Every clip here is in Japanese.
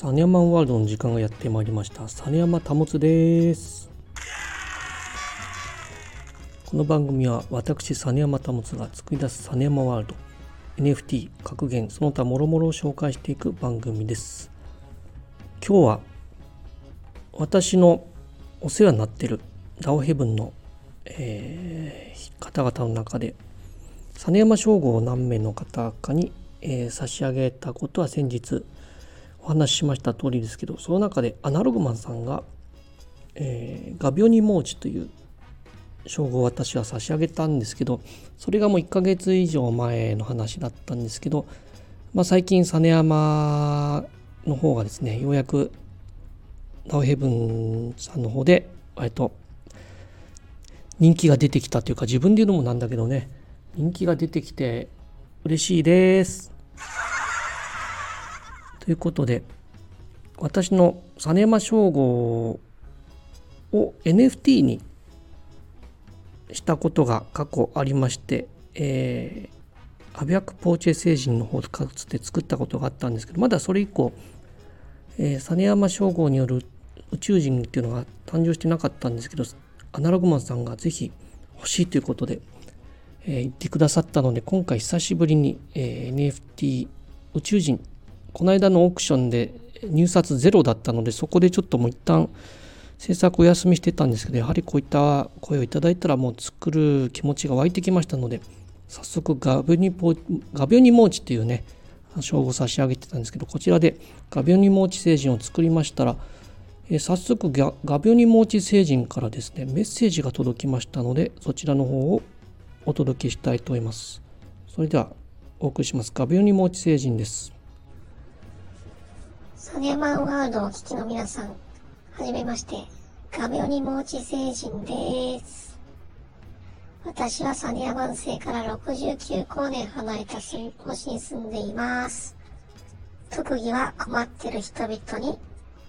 サネヤマンワールドの時間がやってまいりました。サネヤマ保です。この番組は私サネヤマ保が作り出すサネヤマワールド NFT 格言その他諸々を紹介していく番組です。今日は私のお世話になってるダオヘブンの、えー、方々の中で実山称号を何名の方かに、えー、差し上げたことは先日お話ししました通りですけどその中でアナログマンさんが、えー、ガビオニモーチという称号を私は差し上げたんですけどそれがもう1ヶ月以上前の話だったんですけど、まあ、最近実山の方がですねようやくダウヘブンさんの方で割と人気が出てきたというか自分で言うのもなんだけどね人気が出てきて嬉しいです。ということで私の実山称号を NFT にしたことが過去ありまして、えー、アビアクポーチェ星人の方かつて作ったことがあったんですけどまだそれ以降、えー、実山称号による宇宙人っていうのが誕生してなかったんですけどアナログマンさんがぜひ欲しいということで、えー、言ってくださったので今回久しぶりに、えー、NFT 宇宙人この間のオークションで入札ゼロだったのでそこでちょっともう一旦制作お休みしてたんですけどやはりこういった声をいただいたらもう作る気持ちが湧いてきましたので早速ガビョニポガビョニモーチっていうね称号差し上げてたんですけどこちらでガビョニモーチ星人を作りましたら、え、早速ガビョニモーチ星人からですねメッセージが届きましたのでそちらの方をお届けしたいと思います。それではお送りします。ガビョニモーチ星人です。サネマンワールドをお聞きの皆さん、はじめまして、画鋲に持ち星人です。私はサネヤマン星から69光年離れた星に住んでいます。特技は困ってる人々に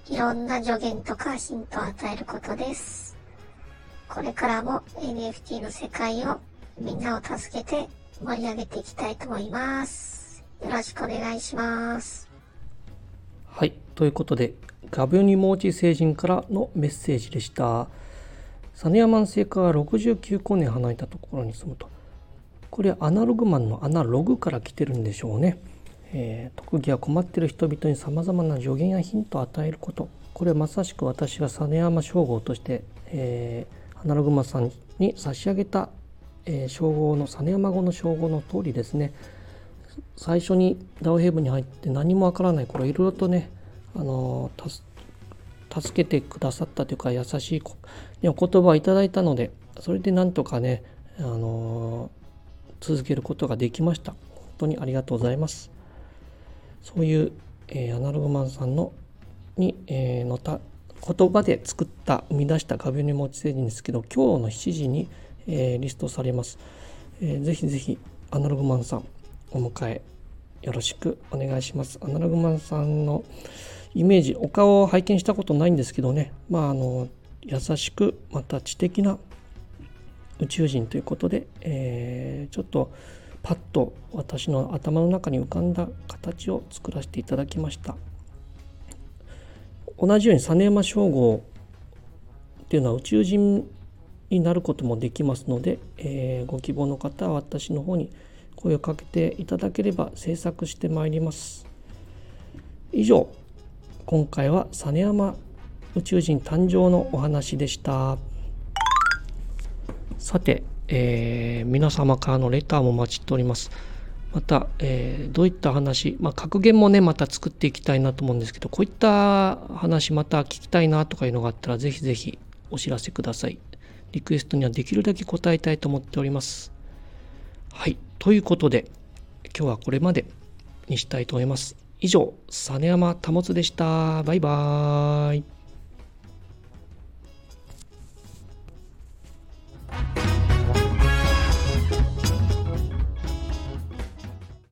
いろんな助言とかヒントを与えることです。これからも NFT の世界をみんなを助けて盛り上げていきたいと思います。よろしくお願いします。ということで、ガビョニモーチ星人からのメッセージでした。サネヤマン星から69光年離れたところに住むと。これはアナログマンのアナログから来てるんでしょうね。えー、特技は困ってる人々にさまざまな助言やヒントを与えること。これはまさしく私が実山称号として、えー、アナログマンさんに差し上げた、えー、称号の実山語の称号の通りですね。最初にダウヘイブに入って何もわからない頃いろいろとねあの助けてくださったというか優しいお言葉をいただいたのでそれでなんとかねあの続けることができました。本当にありがとうございます。そういう、えー、アナログマンさんのに、えー、のた言葉で作った生み出した画鋲に持ち星人ですけど今日の7時に、えー、リストされます、えー、ぜひぜひアナログマンさんお迎えよろしくお願いします。アナログマンさんのイメージ、お顔を拝見したことないんですけどね、まあ、あの優しく、また知的な宇宙人ということで、えー、ちょっとパッと私の頭の中に浮かんだ形を作らせていただきました。同じように実山称号っていうのは宇宙人になることもできますので、えー、ご希望の方は私の方に声をかけていただければ制作してまいります以上今回は実山宇宙人誕生のお話でした。さて、えー、皆様からのレターも待ちしております。また、えー、どういった話、まあ、格言もねまた作っていきたいなと思うんですけどこういった話また聞きたいなとかいうのがあったらぜひぜひお知らせください。リクエストにはできるだけ答えたいと思っております。はい。ということで、今日はこれまでにしたいと思います。以上、実山保でした。バイバーイ。